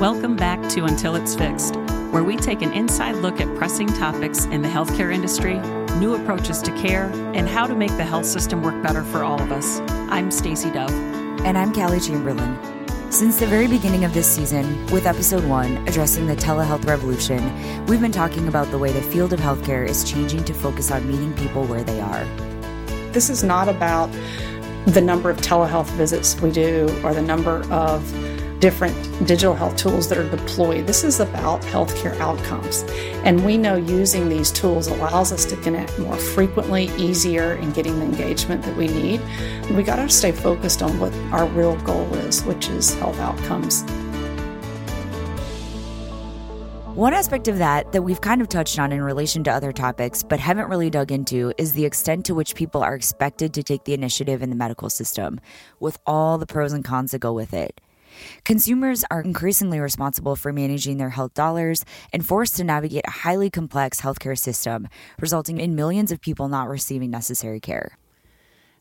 Welcome back to Until It's Fixed, where we take an inside look at pressing topics in the healthcare industry, new approaches to care, and how to make the health system work better for all of us. I'm Stacy Dove. And I'm Callie Chamberlain. Since the very beginning of this season, with episode one addressing the telehealth revolution, we've been talking about the way the field of healthcare is changing to focus on meeting people where they are. This is not about the number of telehealth visits we do or the number of different digital health tools that are deployed. This is about healthcare outcomes. And we know using these tools allows us to connect more frequently, easier, in getting the engagement that we need. We got to stay focused on what our real goal is, which is health outcomes. One aspect of that that we've kind of touched on in relation to other topics, but haven't really dug into, is the extent to which people are expected to take the initiative in the medical system, with all the pros and cons that go with it. Consumers are increasingly responsible for managing their health dollars and forced to navigate a highly complex healthcare system, resulting in millions of people not receiving necessary care.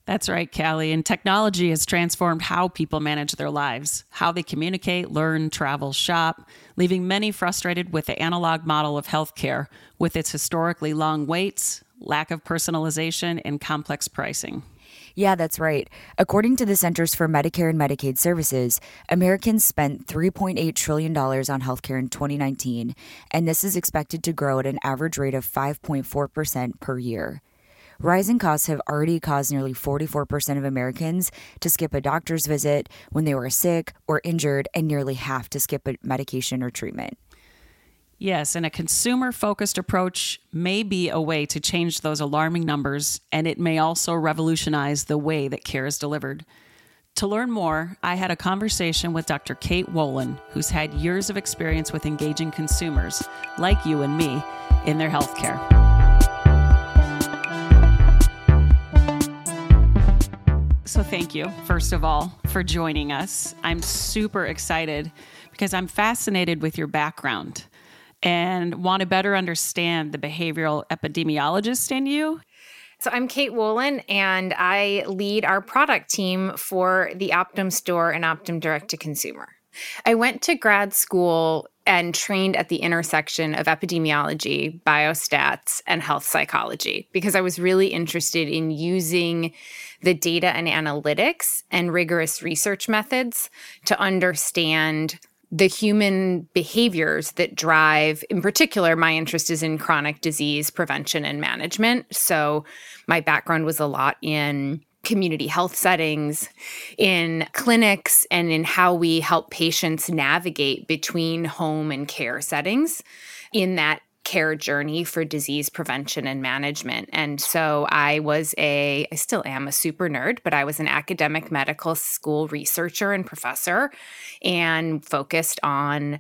That's right, Callie. And technology has transformed how people manage their lives, how they communicate, learn, travel, shop, leaving many frustrated with the analog model of healthcare with its historically long waits, lack of personalization, and complex pricing. Yeah, that's right. According to the Centers for Medicare and Medicaid Services, Americans spent $3.8 trillion on healthcare in 2019, and this is expected to grow at an average rate of 5.4% per year. Rising costs have already caused nearly 44% of Americans to skip a doctor's visit when they were sick or injured, and nearly half to skip a medication or treatment. Yes, and a consumer focused approach may be a way to change those alarming numbers, and it may also revolutionize the way that care is delivered. To learn more, I had a conversation with Dr. Kate Wolin, who's had years of experience with engaging consumers, like you and me, in their healthcare. So, thank you, first of all, for joining us. I'm super excited because I'm fascinated with your background and want to better understand the behavioral epidemiologist in you. So I'm Kate Wolin, and I lead our product team for the Optum store and Optum Direct to Consumer. I went to grad school and trained at the intersection of epidemiology, biostats, and health psychology because I was really interested in using the data and analytics and rigorous research methods to understand the human behaviors that drive, in particular, my interest is in chronic disease prevention and management. So, my background was a lot in community health settings, in clinics, and in how we help patients navigate between home and care settings in that care journey for disease prevention and management. And so I was a, I still am a super nerd, but I was an academic medical school researcher and professor and focused on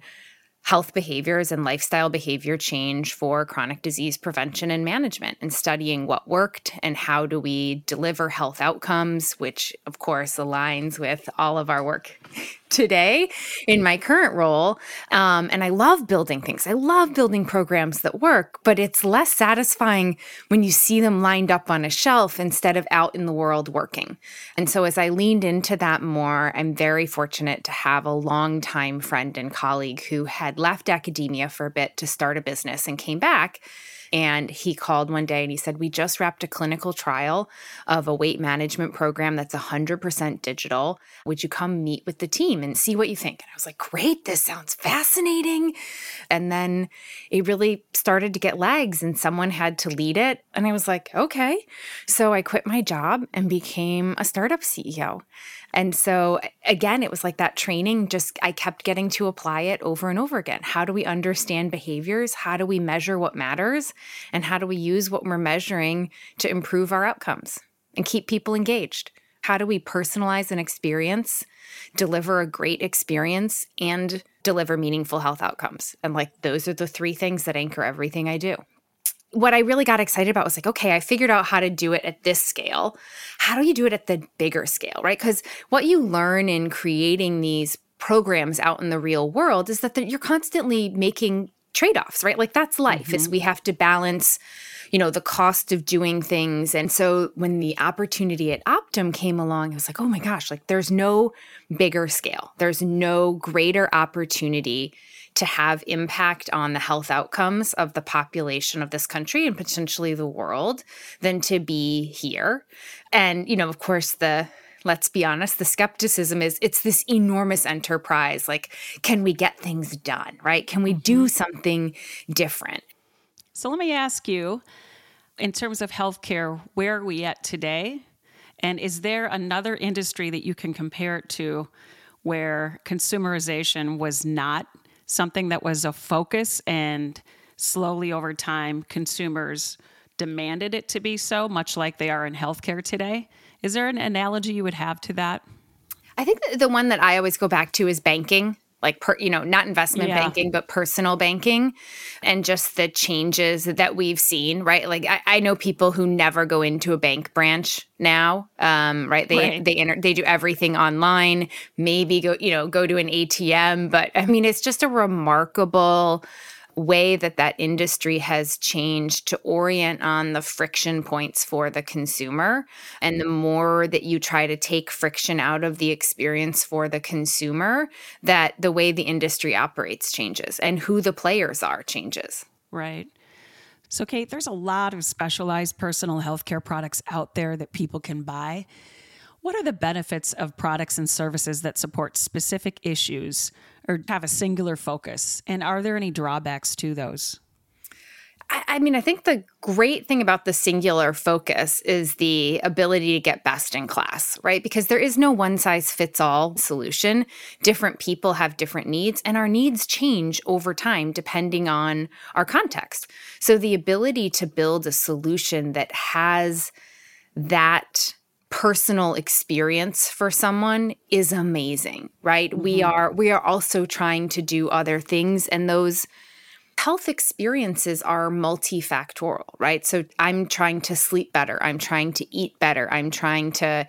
health behaviors and lifestyle behavior change for chronic disease prevention and management and studying what worked and how do we deliver health outcomes which of course aligns with all of our work today in my current role. Um, and I love building things. I love building programs that work, but it's less satisfying when you see them lined up on a shelf instead of out in the world working. And so as I leaned into that more, I'm very fortunate to have a longtime friend and colleague who had left academia for a bit to start a business and came back and he called one day and he said, We just wrapped a clinical trial of a weight management program that's 100% digital. Would you come meet with the team and see what you think? And I was like, Great, this sounds fascinating. And then it really started to get legs and someone had to lead it. And I was like, Okay. So I quit my job and became a startup CEO. And so again, it was like that training just I kept getting to apply it over and over again. How do we understand behaviors? How do we measure what matters? And how do we use what we're measuring to improve our outcomes and keep people engaged? How do we personalize an experience, deliver a great experience, and deliver meaningful health outcomes? And like those are the three things that anchor everything I do what I really got excited about was like, okay, I figured out how to do it at this scale. How do you do it at the bigger scale, right? Because what you learn in creating these programs out in the real world is that you're constantly making trade-offs, right? Like that's life. Mm-hmm. Is we have to balance you know the cost of doing things and so when the opportunity at optum came along i was like oh my gosh like there's no bigger scale there's no greater opportunity to have impact on the health outcomes of the population of this country and potentially the world than to be here and you know of course the let's be honest, the skepticism is it's this enormous enterprise. Like, can we get things done, right? Can we do mm-hmm. something different? So let me ask you, in terms of healthcare, where are we at today? And is there another industry that you can compare it to where consumerization was not something that was a focus and slowly over time consumers demanded it to be so, much like they are in healthcare today? Is there an analogy you would have to that? I think the one that I always go back to is banking like per, you know not investment yeah. banking but personal banking and just the changes that we've seen right like i, I know people who never go into a bank branch now um, right they right. they enter, they do everything online maybe go you know go to an atm but i mean it's just a remarkable way that that industry has changed to orient on the friction points for the consumer. And the more that you try to take friction out of the experience for the consumer, that the way the industry operates changes and who the players are changes. Right. So, Kate, there's a lot of specialized personal healthcare products out there that people can buy. What are the benefits of products and services that support specific issues or have a singular focus? And are there any drawbacks to those? I, mean, I think the great thing about the singular focus is the ability to get best in class, right? Because there is no one size fits all solution. Different people have different needs, and our needs change over time depending on our context. So, the ability to build a solution that has that personal experience for someone is amazing right? Mm-hmm. we are we are also trying to do other things and those health experiences are multifactorial right? So i'm trying to sleep better i'm trying to eat better i'm trying to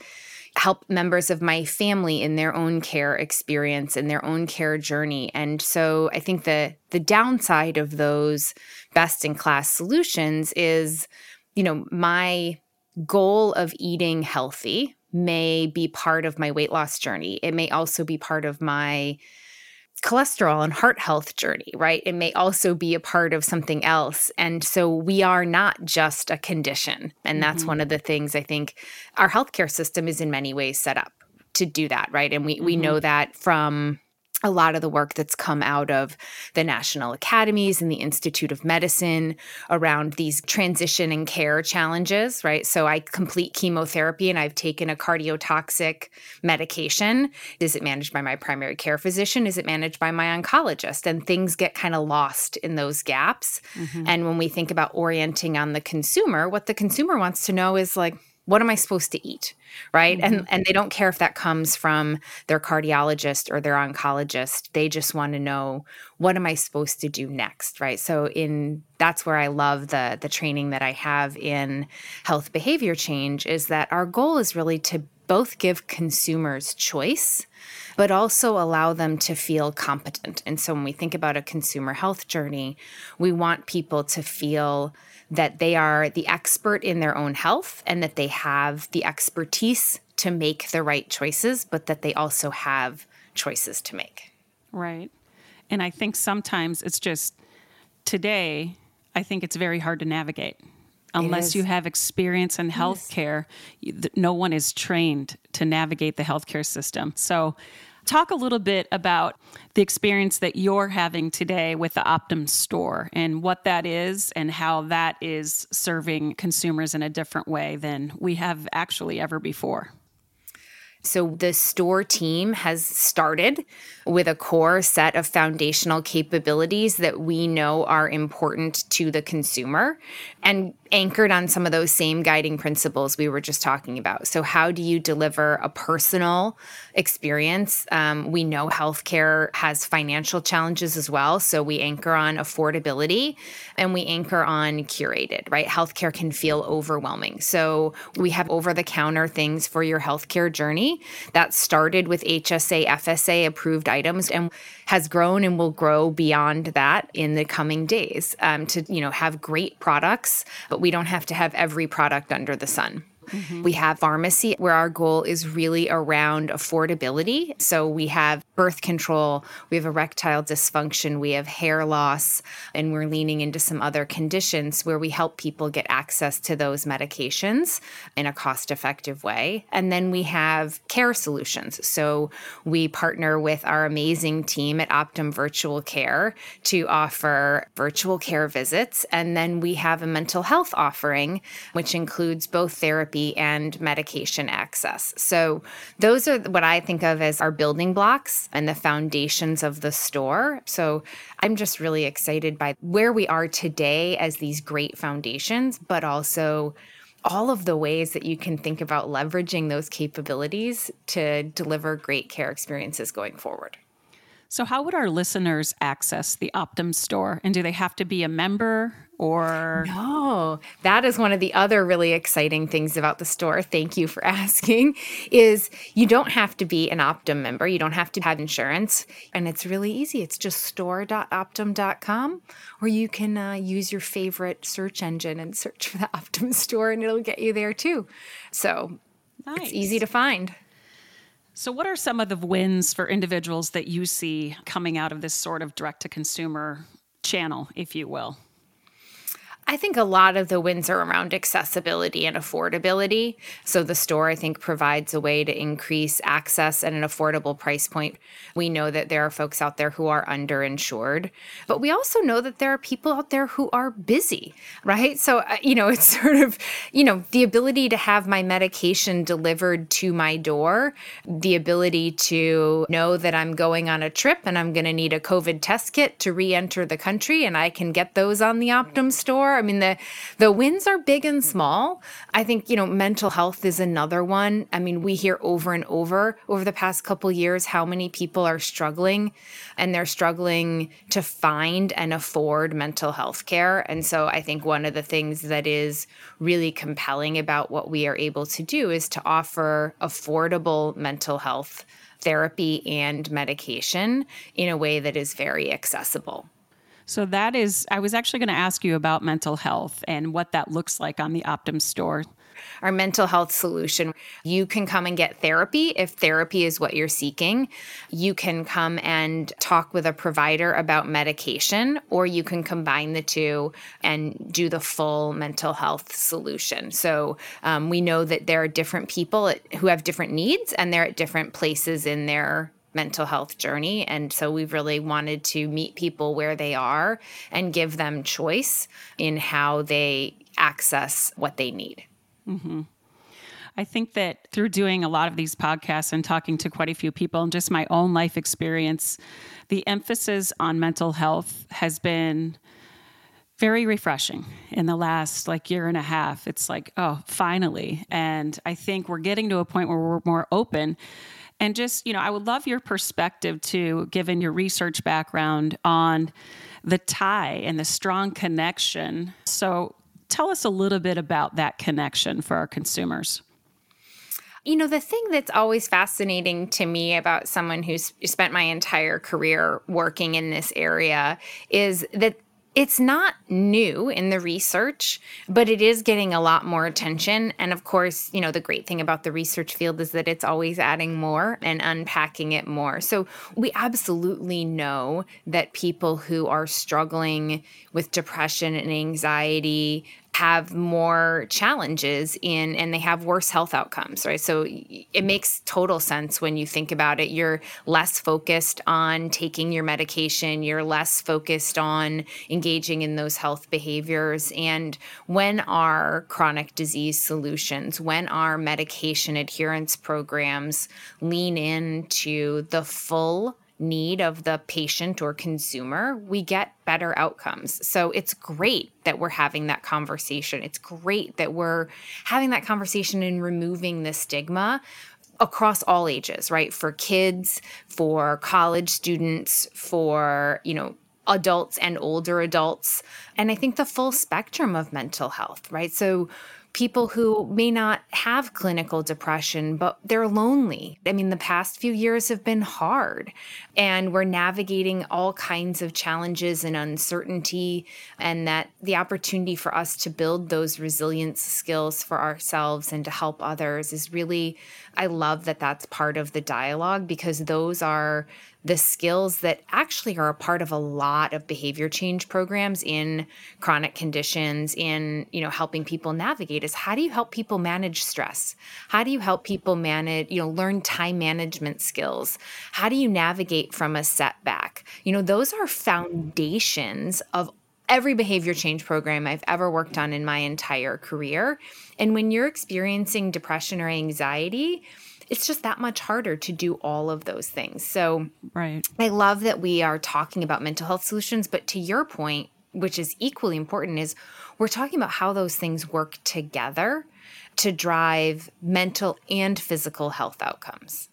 help members of my family in their own care experience in their own care journey. And so i think the the downside of those best in class solutions is you know my goal of eating healthy may be part of my weight loss journey. It may also be part of my cholesterol and heart health journey, right? It may also be a part of something else. And so we are not just a condition. And that's mm-hmm. one of the things I think our healthcare system is in many ways set up to do that, right? And we mm-hmm. we know mm-hmm. that from a lot of the work that's come out of the national academies and the Institute of Medicine around these transition and care challenges, right? So I complete chemotherapy and I've taken a cardiotoxic medication. Is it managed by my primary care physician? Is it managed by my oncologist? And things get kind of lost in those gaps. Mm-hmm. And when we think about orienting on the consumer, what the consumer wants to know is like, what am I supposed to eat? Right. Mm-hmm. And and they don't care if that comes from their cardiologist or their oncologist. They just want to know what am I supposed to do next? Right. So in that's where I love the the training that I have in health behavior change is that our goal is really to both give consumers choice but also allow them to feel competent. And so when we think about a consumer health journey, we want people to feel that they are the expert in their own health and that they have the expertise to make the right choices, but that they also have choices to make. Right. And I think sometimes it's just today, I think it's very hard to navigate. Unless you have experience in healthcare, no one is trained to navigate the healthcare system. So Talk a little bit about the experience that you're having today with the Optum store and what that is and how that is serving consumers in a different way than we have actually ever before. So the store team has started with a core set of foundational capabilities that we know are important to the consumer and anchored on some of those same guiding principles we were just talking about. So, how do you deliver a personal experience? Um, we know healthcare has financial challenges as well. So, we anchor on affordability and we anchor on curated, right? Healthcare can feel overwhelming. So, we have over the counter things for your healthcare journey that started with HSA, FSA approved items and has grown and will grow beyond that in the coming days um, to, you know, have great products, but we don't have to have every product under the sun. Mm-hmm. We have pharmacy where our goal is really around affordability. So we have birth control, we have erectile dysfunction, we have hair loss, and we're leaning into some other conditions where we help people get access to those medications in a cost effective way. And then we have care solutions. So we partner with our amazing team at Optum Virtual Care to offer virtual care visits. And then we have a mental health offering, which includes both therapy therapy and medication access. So, those are what I think of as our building blocks and the foundations of the store. So, I'm just really excited by where we are today as these great foundations, but also all of the ways that you can think about leveraging those capabilities to deliver great care experiences going forward. So, how would our listeners access the Optum store? And do they have to be a member or? No, that is one of the other really exciting things about the store. Thank you for asking. Is you don't have to be an Optum member, you don't have to have insurance. And it's really easy. It's just store.optum.com, or you can uh, use your favorite search engine and search for the Optum store, and it'll get you there too. So, nice. it's easy to find. So, what are some of the wins for individuals that you see coming out of this sort of direct to consumer channel, if you will? I think a lot of the wins are around accessibility and affordability. So the store, I think, provides a way to increase access at an affordable price point. We know that there are folks out there who are underinsured, but we also know that there are people out there who are busy, right? So, uh, you know, it's sort of, you know, the ability to have my medication delivered to my door, the ability to know that I'm going on a trip and I'm going to need a COVID test kit to re enter the country, and I can get those on the Optum store. I mean, the the wins are big and small. I think you know mental health is another one. I mean, we hear over and over over the past couple years how many people are struggling, and they're struggling to find and afford mental health care. And so, I think one of the things that is really compelling about what we are able to do is to offer affordable mental health therapy and medication in a way that is very accessible. So that is, I was actually going to ask you about mental health and what that looks like on the Optum store. Our mental health solution. You can come and get therapy if therapy is what you're seeking. You can come and talk with a provider about medication, or you can combine the two and do the full mental health solution. So um, we know that there are different people who have different needs and they're at different places in their mental health journey. And so we've really wanted to meet people where they are and give them choice in how they access what they need. Mm-hmm. I think that through doing a lot of these podcasts and talking to quite a few people and just my own life experience, the emphasis on mental health has been very refreshing in the last like year and a half. It's like, oh, finally. And I think we're getting to a point where we're more open and just, you know, I would love your perspective too, given your research background on the tie and the strong connection. So tell us a little bit about that connection for our consumers. You know, the thing that's always fascinating to me about someone who's spent my entire career working in this area is that it's not new in the research, but it is getting a lot more attention. And of course, you know, the great thing about the research field is that it's always adding more and unpacking it more. So we absolutely know that people who are struggling with depression and anxiety, have more challenges in and they have worse health outcomes right? So it makes total sense when you think about it. You're less focused on taking your medication. You're less focused on engaging in those health behaviors. And when our chronic disease solutions when our medication adherence programs lean into the full need of the patient or consumer, we get better outcomes. So it's great that we're having that conversation. It's great that we're having that conversation and removing the stigma across all ages, right? For kids, for college students, for, you know, adults and older adults. And I think the full spectrum of mental health, right? So people who may not have clinical depression, but they're lonely. I mean, the past few years have been hard, and we're navigating all kinds of challenges and uncertainty, and that the opportunity for us to build those resilience skills for ourselves and to help others is really, I love that that's part of the dialogue because those are the skills that actually are a part of a lot of behavior change programs in chronic conditions in you know helping people navigate is how do you help people manage stress? How do you help people manage you know learn time management skills? How do you navigate from a setback? You know those are foundations of every behavior change program I've ever worked on in my entire career. And when you're experiencing depression or anxiety it's just that much harder to do all of those things. So, right. I love that we are talking about mental health solutions, but to your point, which is equally important, is we're talking about how those things work together to drive mental and physical health outcomes.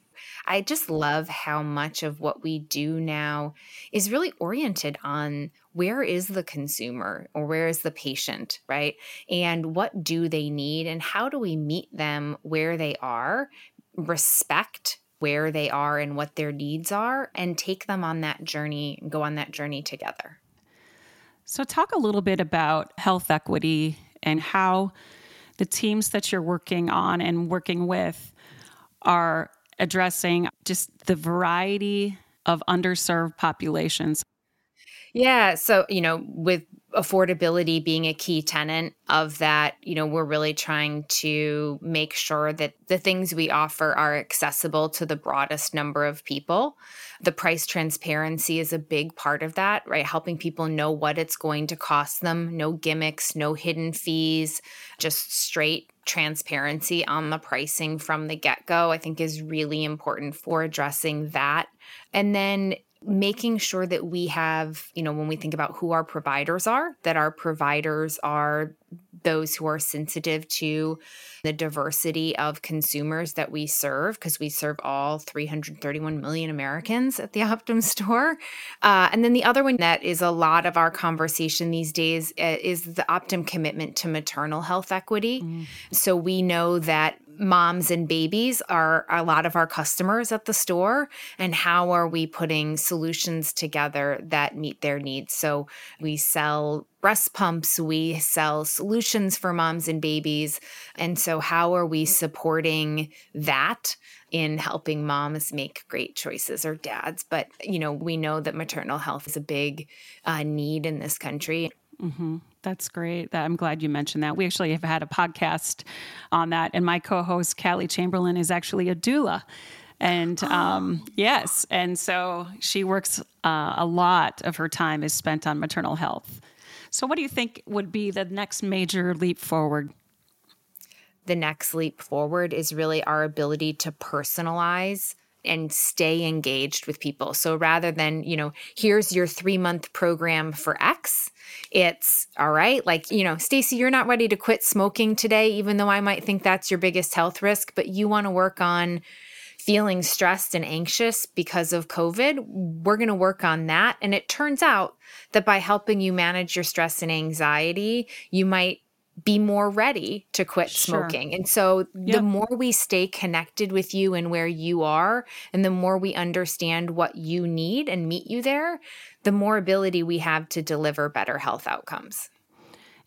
I just love how much of what we do now is really oriented on where is the consumer or where is the patient, right? And what do they need and how do we meet them where they are respect where they are and what their needs are and take them on that journey go on that journey together. So, talk a little bit about health equity and how the teams that you're working on and working with are addressing just the variety of underserved populations. Yeah. So, you know, with affordability being a key tenant of that, you know, we're really trying to make sure that the things we offer are accessible to the broadest number of people. The price transparency is a big part of that, right? Helping people know what it's going to cost them, no gimmicks, no hidden fees, just straight transparency on the pricing from the get go, I think is really important for addressing that. And then making sure that we have, you know, when we think about who our providers are, that our providers are those who are sensitive to the diversity of consumers that we serve, because we serve all 331 million Americans at the Optum store. Uh, and then the other one that is a lot of our conversation these days uh, is the Optum commitment to maternal health equity. Mm. So we know that moms and babies are a lot of our customers at the store and how are we putting solutions together that meet their needs? So we sell breast pumps we sell solutions for moms and babies and so how are we supporting that in helping moms make great choices or dads? But you know we know that maternal health is a big uh, need in this country Mm-hmm. That's great. I'm glad you mentioned that. We actually have had a podcast on that, and my co-host Callie Chamberlain is actually a doula, and um, yes, and so she works uh, a lot of her time is spent on maternal health. So, what do you think would be the next major leap forward? The next leap forward is really our ability to personalize and stay engaged with people. So rather than, you know, here's your 3-month program for X, it's all right, like, you know, Stacy, you're not ready to quit smoking today even though I might think that's your biggest health risk, but you want to work on feeling stressed and anxious because of COVID, we're going to work on that. And it turns out that by helping you manage your stress and anxiety, you might be more ready to quit sure. smoking. And so yep. the more we stay connected with you and where you are, and the more we understand what you need and meet you there, the more ability we have to deliver better health outcomes.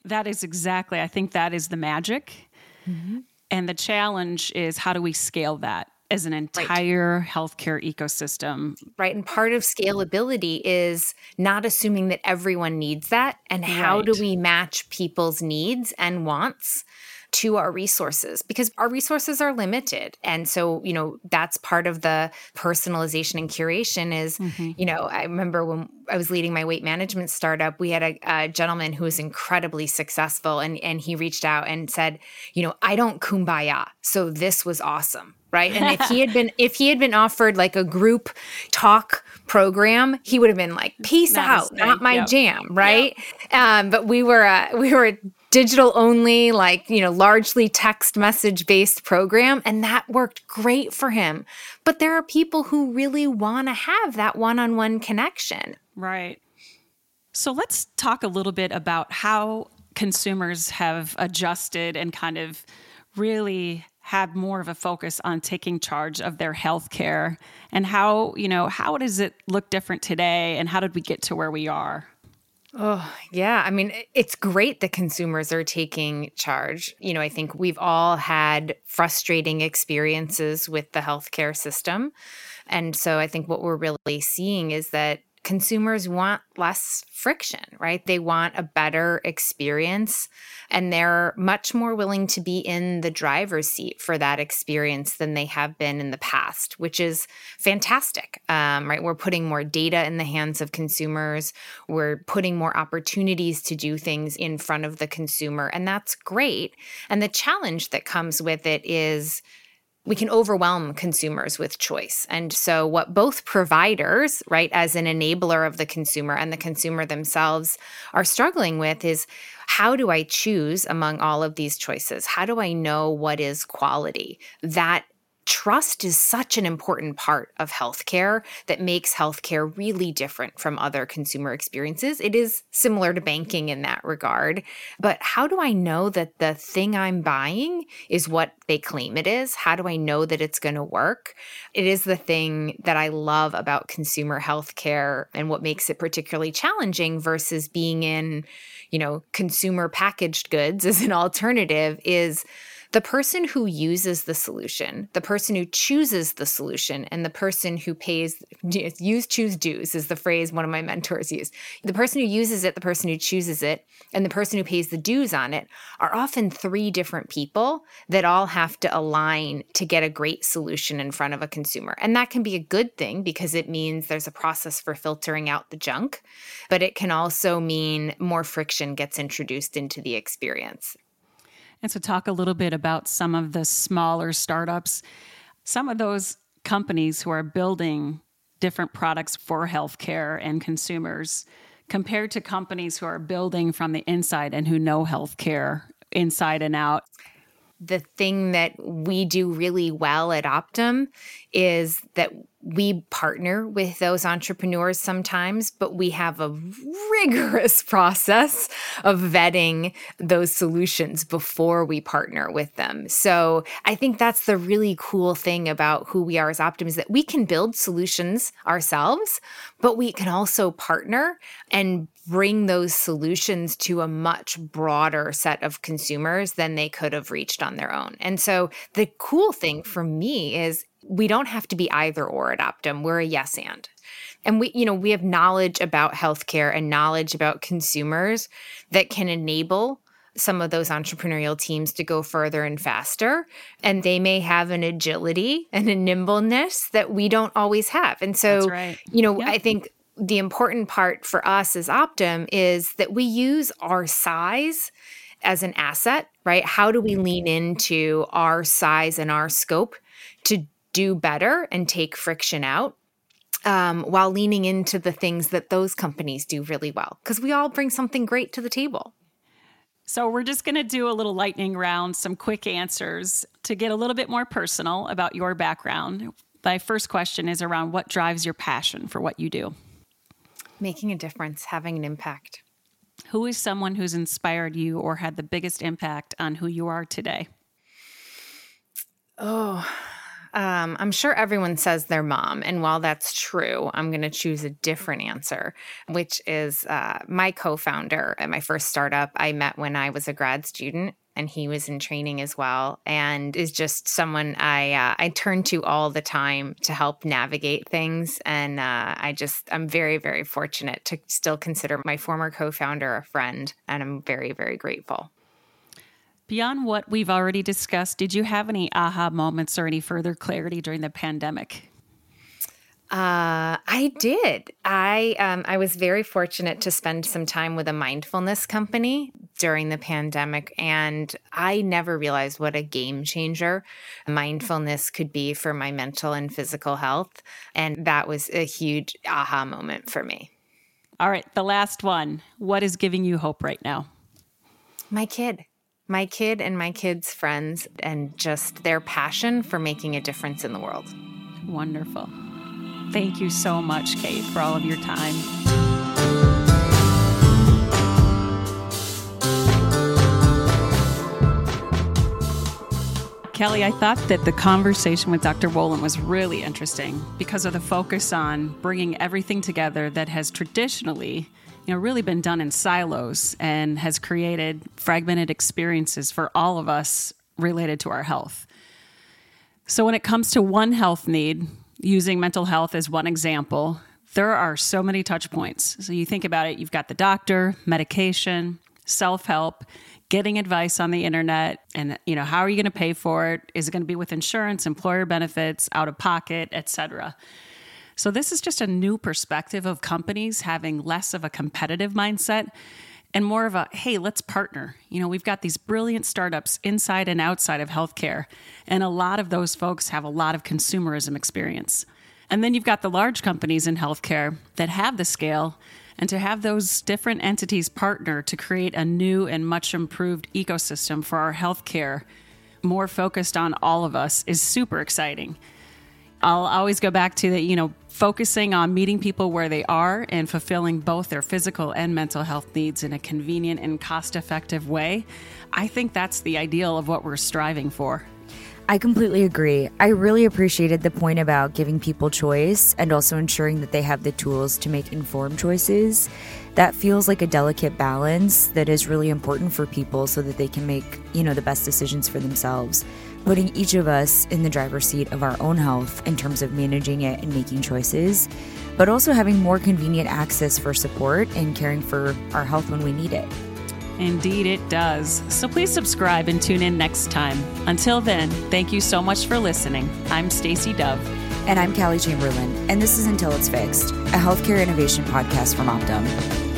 That is exactly, I think that is the magic. Mm-hmm. And the challenge is how do we scale that? As an entire right. healthcare ecosystem. Right. And part of scalability is not assuming that everyone needs that. And how right. do we match people's needs and wants? to our resources because our resources are limited. And so, you know, that's part of the personalization and curation is, mm-hmm. you know, I remember when I was leading my weight management startup, we had a, a, gentleman who was incredibly successful and, and he reached out and said, you know, I don't kumbaya. So this was awesome. Right. And if he had been if he had been offered like a group talk program, he would have been like, peace not out, not my yep. jam. Right. Yep. Um, but we were uh, we were digital only, like, you know, largely text message based program. And that worked great for him. But there are people who really want to have that one on one connection. Right. So let's talk a little bit about how consumers have adjusted and kind of really had more of a focus on taking charge of their health care and how you know how does it look different today and how did we get to where we are Oh, yeah. I mean, it's great that consumers are taking charge. You know, I think we've all had frustrating experiences with the healthcare system. And so I think what we're really seeing is that consumers want less friction, right? They want a better experience and they're much more willing to be in the driver's seat for that experience than they have been in the past, which is fantastic, um, right? We're putting more data in the hands of consumers. We're putting more opportunities to do things in front of the consumer, and that's great. And the challenge that comes with it is we can overwhelm consumers with choice. And so, what both providers, right, as an enabler of the consumer and the consumer themselves are struggling with is how do I choose among all of these choices? How do I know what is quality? That trust is such an important part of healthcare that makes healthcare really different from other consumer experiences. It is similar to banking in that regard. But how do I know that the thing I'm buying is what they claim it is? How do I know that it's going to work? It is the thing that I love about consumer healthcare and what makes it particularly challenging versus being in, you know, consumer packaged goods as an alternative is the person who uses the solution, the person who chooses the solution, and the person who pays, use, choose, dues is the phrase one of my mentors used. The person who uses it, the person who chooses it, and the person who pays the dues on it are often three different people that all have to align to get a great solution in front of a consumer. And that can be a good thing because it means there's a process for filtering out the junk, but it can also mean more friction gets introduced into the experience. And so, talk a little bit about some of the smaller startups, some of those companies who are building different products for healthcare and consumers compared to companies who are building from the inside and who know healthcare inside and out. The thing that we do really well at Optum is that we partner with those entrepreneurs sometimes, but we have a rigorous process of vetting those solutions before we partner with them. So I think that's the really cool thing about who we are as Optum is that we can build solutions ourselves, but we can also partner and bring those solutions to a much broader set of consumers than they could have reached on their own. And so the cool thing for me is we don't have to be either or at Optum. We're a yes and. And we, you know, we have knowledge about healthcare and knowledge about consumers that can enable some of those entrepreneurial teams to go further and faster. And they may have an agility and a nimbleness that we don't always have. And so, right. you know, I think the important part for us as Optum is that we use our size as an asset, right? How do we lean into our size and our scope to do better and take friction out um, while leaning into the things that those companies do really well because we all bring something great to the table. So, we're just going to do a little lightning round, some quick answers to get a little bit more personal about your background. My first question is around what drives your passion for what you do? Making a difference, having an impact. Who is someone who's inspired you or had the biggest impact on who you are today? Oh, um, I'm sure everyone says their mom. And while that's true, I'm going to choose a different answer, which is uh, my co founder at my first startup. I met when I was a grad student and he was in training as well and is just someone I uh, I turn to all the time to help navigate things and uh, I just I'm very very fortunate to still consider my former co-founder a friend and I'm very very grateful. Beyond what we've already discussed, did you have any aha moments or any further clarity during the pandemic? Uh, I did. I um, I was very fortunate to spend some time with a mindfulness company during the pandemic, and I never realized what a game changer mindfulness could be for my mental and physical health, and that was a huge aha moment for me. All right, the last one. What is giving you hope right now? My kid my kid and my kids' friends and just their passion for making a difference in the world. Wonderful. Thank you so much, Kate, for all of your time. Callie, I thought that the conversation with Dr. Wolin was really interesting because of the focus on bringing everything together that has traditionally you know, really been done in silos and has created fragmented experiences for all of us related to our health. So, when it comes to one health need, using mental health as one example, there are so many touch points. So, you think about it, you've got the doctor, medication, self help, getting advice on the internet, and you know, how are you going to pay for it? Is it going to be with insurance, employer benefits, out of pocket, etc. So, this is just a new perspective of companies having less of a competitive mindset and more of a hey, let's partner. You know, we've got these brilliant startups inside and outside of healthcare, and a lot of those folks have a lot of consumerism experience. And then you've got the large companies in healthcare that have the scale, and to have those different entities partner to create a new and much improved ecosystem for our healthcare, more focused on all of us, is super exciting. I'll always go back to that, you know, focusing on meeting people where they are and fulfilling both their physical and mental health needs in a convenient and cost effective way. I think that's the ideal of what we're striving for. I completely agree. I really appreciated the point about giving people choice and also ensuring that they have the tools to make informed choices. That feels like a delicate balance that is really important for people so that they can make, you know, the best decisions for themselves putting each of us in the driver's seat of our own health in terms of managing it and making choices, but also having more convenient access for support and caring for our health when we need it. Indeed, it does. So please subscribe and tune in next time. Until then, thank you so much for listening. I'm Stacy Dove. And I'm Callie Chamberlain. And this is Until It's Fixed, a healthcare innovation podcast from Optum.